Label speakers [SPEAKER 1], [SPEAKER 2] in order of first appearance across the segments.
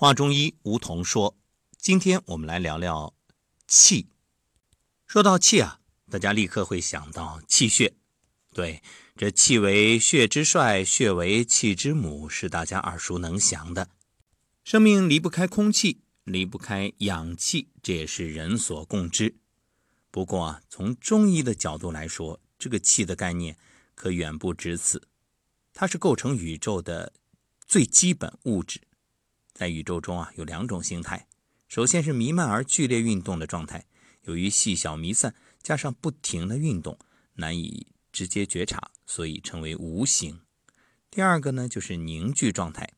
[SPEAKER 1] 话中医吴桐说：“今天我们来聊聊气。说到气啊，大家立刻会想到气血。对，这气为血之帅，血为气之母，是大家耳熟能详的。生命离不开空气，离不开氧气，这也是人所共知。不过啊，从中医的角度来说，这个气的概念可远不止此。它是构成宇宙的最基本物质。”在宇宙中啊，有两种形态。首先是弥漫而剧烈运动的状态，由于细小弥散，加上不停的运动，难以直接觉察，所以称为无形。第二个呢，就是凝聚状态，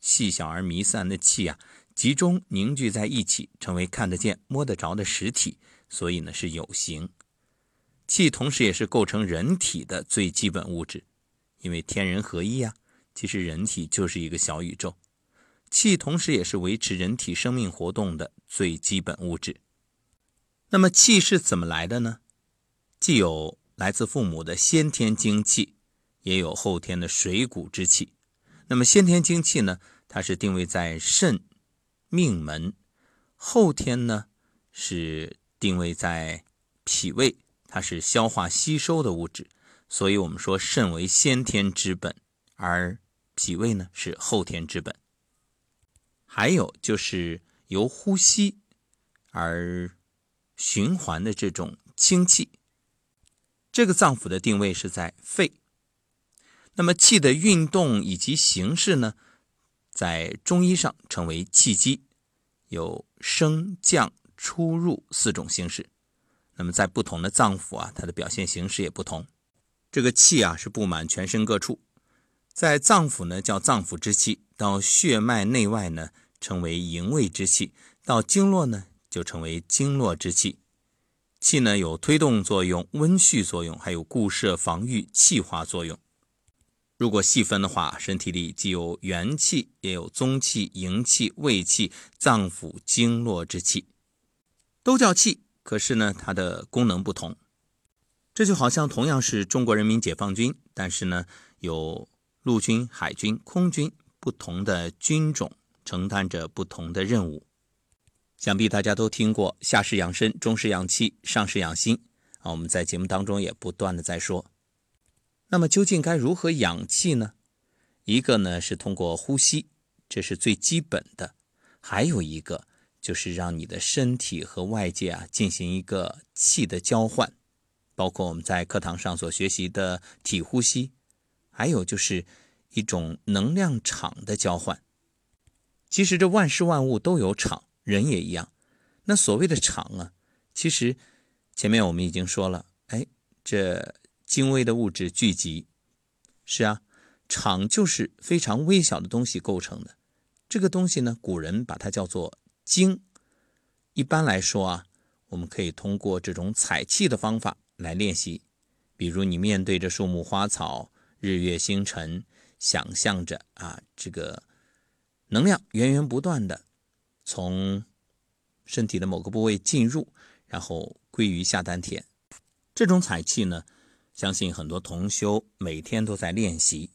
[SPEAKER 1] 细小而弥散的气啊，集中凝聚在一起，成为看得见、摸得着的实体，所以呢是有形。气同时也是构成人体的最基本物质，因为天人合一啊，其实人体就是一个小宇宙。气同时也是维持人体生命活动的最基本物质。那么气是怎么来的呢？既有来自父母的先天精气，也有后天的水谷之气。那么先天精气呢，它是定位在肾、命门；后天呢是定位在脾胃，它是消化吸收的物质。所以我们说肾为先天之本，而脾胃呢是后天之本。还有就是由呼吸而循环的这种清气，这个脏腑的定位是在肺。那么气的运动以及形式呢，在中医上称为气机，有升降出入四种形式。那么在不同的脏腑啊，它的表现形式也不同。这个气啊是布满全身各处，在脏腑呢叫脏腑之气。到血脉内外呢，称为营卫之气；到经络呢，就称为经络之气。气呢有推动作用、温煦作用，还有固摄、防御、气化作用。如果细分的话，身体里既有元气，也有宗气、营气、卫气、脏腑、经络之气，都叫气。可是呢，它的功能不同。这就好像同样是中国人民解放军，但是呢，有陆军、海军、空军。不同的军种承担着不同的任务，想必大家都听过“下士养身，中士养气，上士养心”啊。我们在节目当中也不断的在说。那么究竟该如何养气呢？一个呢是通过呼吸，这是最基本的；还有一个就是让你的身体和外界啊进行一个气的交换，包括我们在课堂上所学习的体呼吸，还有就是。一种能量场的交换。其实这万事万物都有场，人也一样。那所谓的场啊，其实前面我们已经说了，哎，这精微的物质聚集，是啊，场就是非常微小的东西构成的。这个东西呢，古人把它叫做精。一般来说啊，我们可以通过这种采气的方法来练习。比如你面对着树木花草、日月星辰。想象着啊，这个能量源源不断的从身体的某个部位进入，然后归于下丹田。这种采气呢，相信很多同修每天都在练习。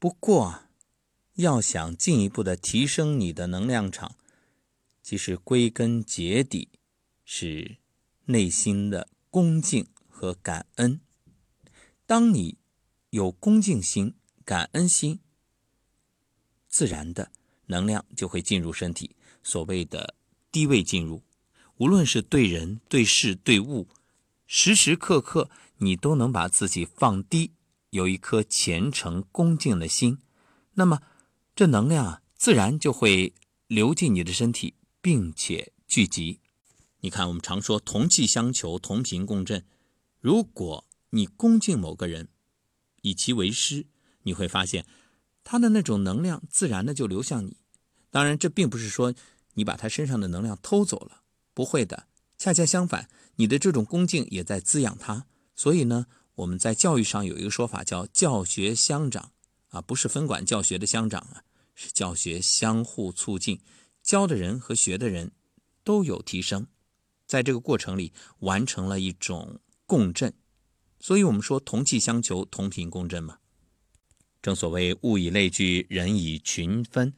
[SPEAKER 1] 不过，要想进一步的提升你的能量场，其实归根结底是内心的恭敬和感恩。当你有恭敬心。感恩心，自然的能量就会进入身体。所谓的低位进入，无论是对人、对事、对物，时时刻刻你都能把自己放低，有一颗虔诚恭敬的心，那么这能量啊，自然就会流进你的身体，并且聚集。你看，我们常说同气相求，同频共振。如果你恭敬某个人，以其为师。你会发现，他的那种能量自然的就流向你。当然，这并不是说你把他身上的能量偷走了，不会的。恰恰相反，你的这种恭敬也在滋养他。所以呢，我们在教育上有一个说法叫“教学相长”，啊，不是分管教学的乡长啊，是教学相互促进，教的人和学的人都有提升，在这个过程里完成了一种共振。所以我们说同气相求，同频共振嘛。正所谓物以类聚，人以群分。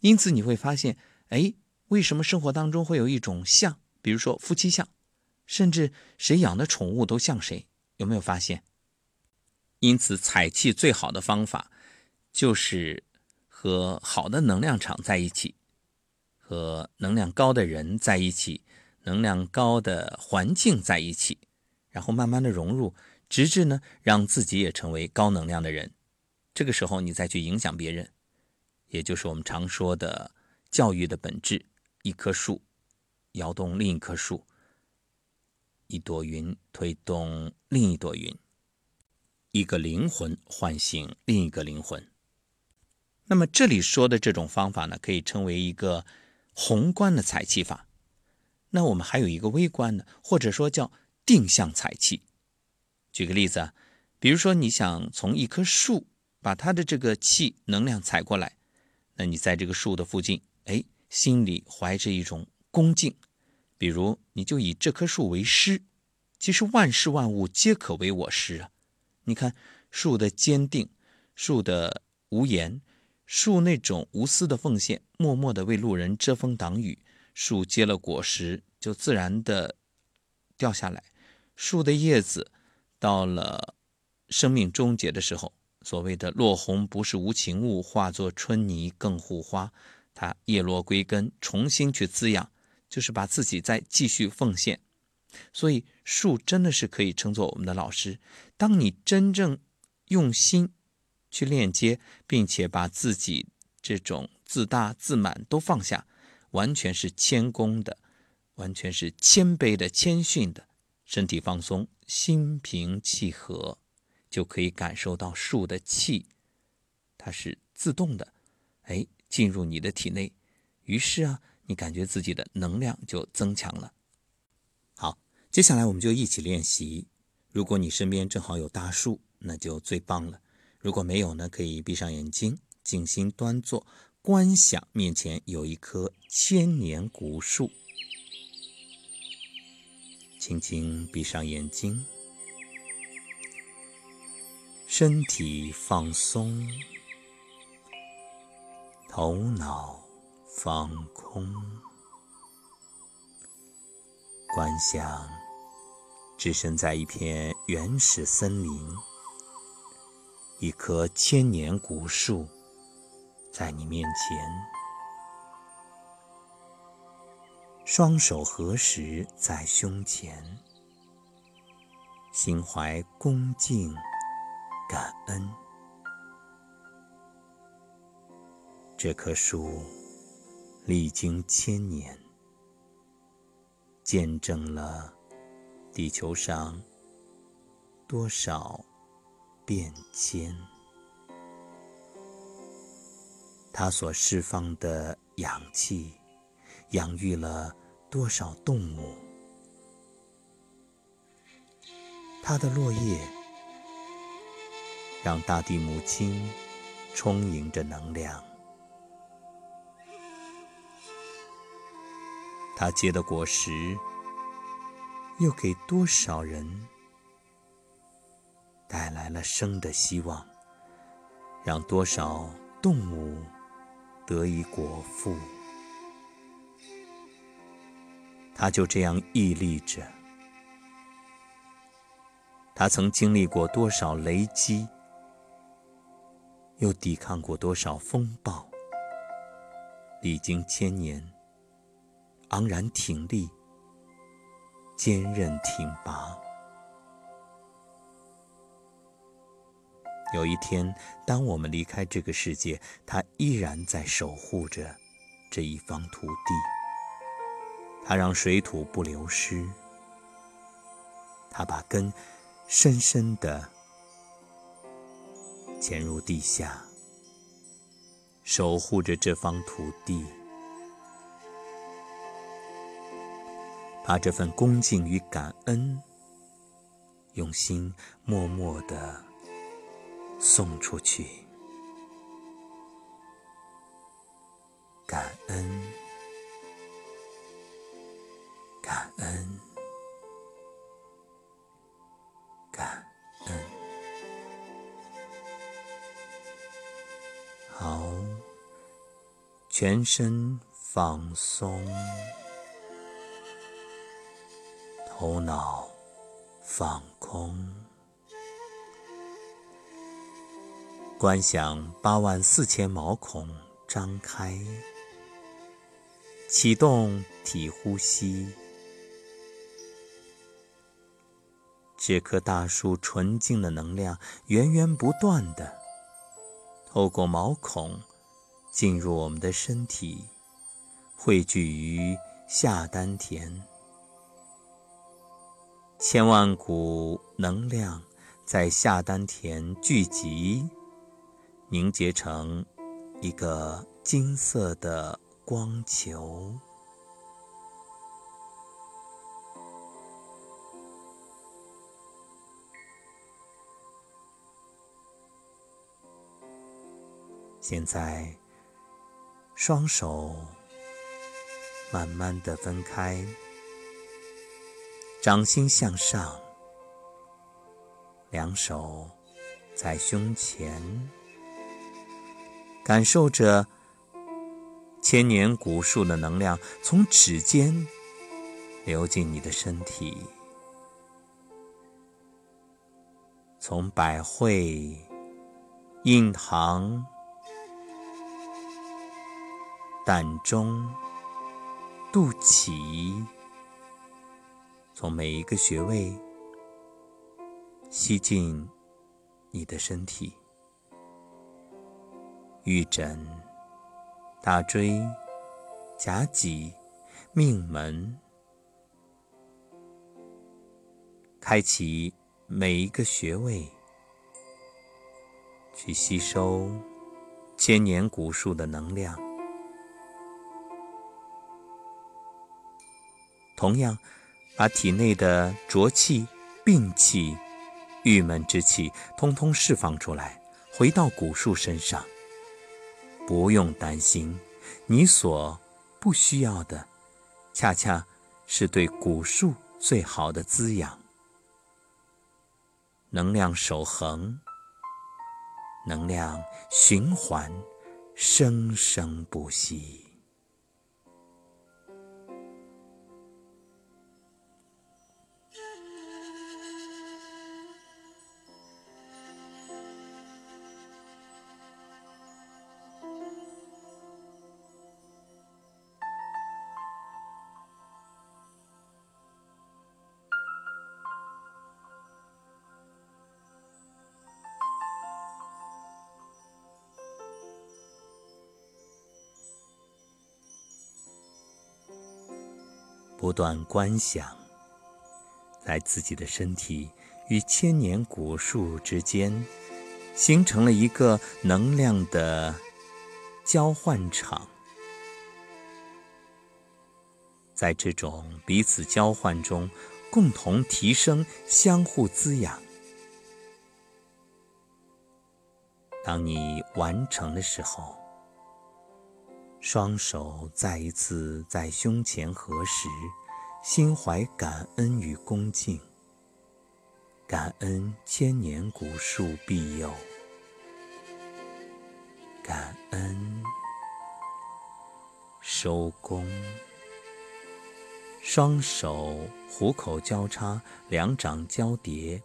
[SPEAKER 2] 因此你会发现，哎，为什么生活当中会有一种像，比如说夫妻像，甚至谁养的宠物都像谁？有没有发现？因此，采气最好的方法就是和好的能量场在一起，和能量高的人在一起，能量高的环境在一起，然后慢慢的融入，直至呢让自己也成为高能量的人。这个时候，你再去影响别人。也就是我们常说的教育的本质：一棵树摇动另一棵树，一朵云推动另一朵云，一个灵魂唤醒另一个灵魂。那么这里说的这种方法呢，可以称为一个宏观的采气法。那我们还有一个微观的，或者说叫定向采气。举个例子啊，比如说你想从一棵树把它的这个气能量采过来。那你在这个树的附近，哎，心里怀着一种恭敬，比如你就以这棵树为师，其实万事万物皆可为我师啊！你看树的坚定，树的无言，树那种无私的奉献，默默的为路人遮风挡雨，树结了果实就自然的掉下来，树的叶子到了生命终结的时候。所谓的落红不是无情物，化作春泥更护花。它叶落归根，重新去滋养，就是把自己再继续奉献。所以树真的是可以称作我们的老师。当你真正用心去链接，并且把自己这种自大自满都放下，完全是谦恭的，完全是谦卑的、谦逊的，身体放松，心平气和。就可以感受到树的气，它是自动的，哎，进入你的体内。于是啊，你感觉自己的能量就增强了。好，接下来我们就一起练习。如果你身边正好有大树，那就最棒了。如果没有呢，可以闭上眼睛，静心端坐，观想面前有一棵千年古树，轻轻闭上眼睛。身体放松，头脑放空，观想置身在一片原始森林，一棵千年古树在你面前，双手合十在胸前，心怀恭敬。感恩，这棵树历经千年，见证了地球上多少变迁。它所释放的氧气，养育了多少动物。它的落叶。让大地母亲充盈着能量，它结的果实又给多少人带来了生的希望，让多少动物得以果腹。它就这样屹立着，它曾经历过多少雷击。又抵抗过多少风暴？历经千年，昂然挺立，坚韧挺拔。有一天，当我们离开这个世界，它依然在守护着这一方土地。它让水土不流失，它把根深深的。潜入地下，守护着这方土地，把这份恭敬与感恩，用心默默的送出去。感恩，感恩，全身放松，头脑放空，观想八万四千毛孔张开，启动体呼吸。这棵大树纯净的能量源源不断的透过毛孔进入我们的身体，汇聚于下丹田，千万股能量在下丹田聚集，凝结成一个金色的光球。现在，双手慢慢的分开，掌心向上，两手在胸前，感受着千年古树的能量从指尖流进你的身体，从百会、印堂。胆中、肚脐，从每一个穴位吸进你的身体，玉枕、大椎、夹脊、命门，开启每一个穴位，去吸收千年古树的能量。同样，把体内的浊气、病气、郁闷之气，通通释放出来，回到古树身上。不用担心，你所不需要的，恰恰是对古树最好的滋养。能量守恒，能量循环，生生不息。不断观想，在自己的身体与千年古树之间，形成了一个能量的交换场。在这种彼此交换中，共同提升，相互滋养。当你完成的时候。双手再一次在胸前合十，心怀感恩与恭敬。感恩千年古树庇佑，感恩收工。双手虎口交叉，两掌交叠，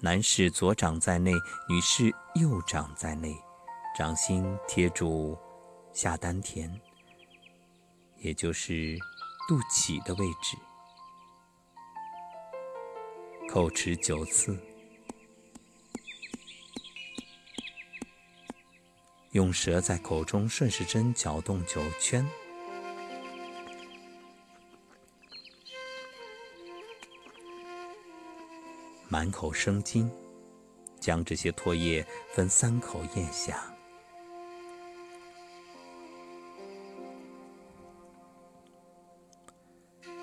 [SPEAKER 2] 男士左掌在内，女士右掌在内，掌心贴住。下丹田，也就是肚脐的位置，口持九次，用舌在口中顺时针搅动九圈，满口生津，将这些唾液分三口咽下。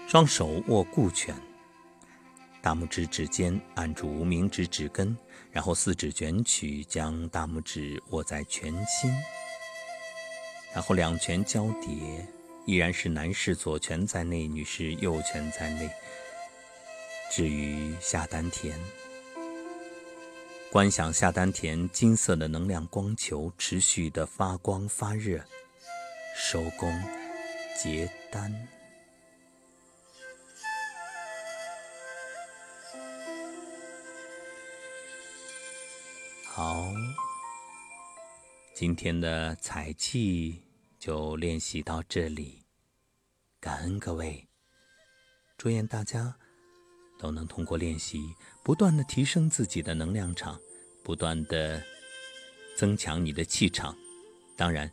[SPEAKER 2] 双手握固拳，大拇指指尖按住无名指指根，然后四指卷曲，将大拇指握在拳心，然后两拳交叠，依然是男士左拳在内，女士右拳在内。至于下丹田，观想下丹田金色的能量光球持续的发光发热，收工结丹。好，今天的彩气就练习到这里。感恩各位，祝愿大家都能通过练习，不断的提升自己的能量场，不断的增强你的气场。当然，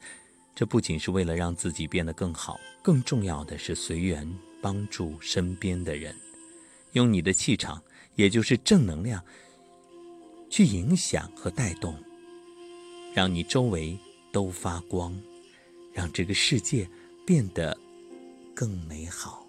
[SPEAKER 2] 这不仅是为了让自己变得更好，更重要的是随缘帮助身边的人，用你的气场，也就是正能量，去影响和带动，让你周围都发光，让这个世界变得。更美好。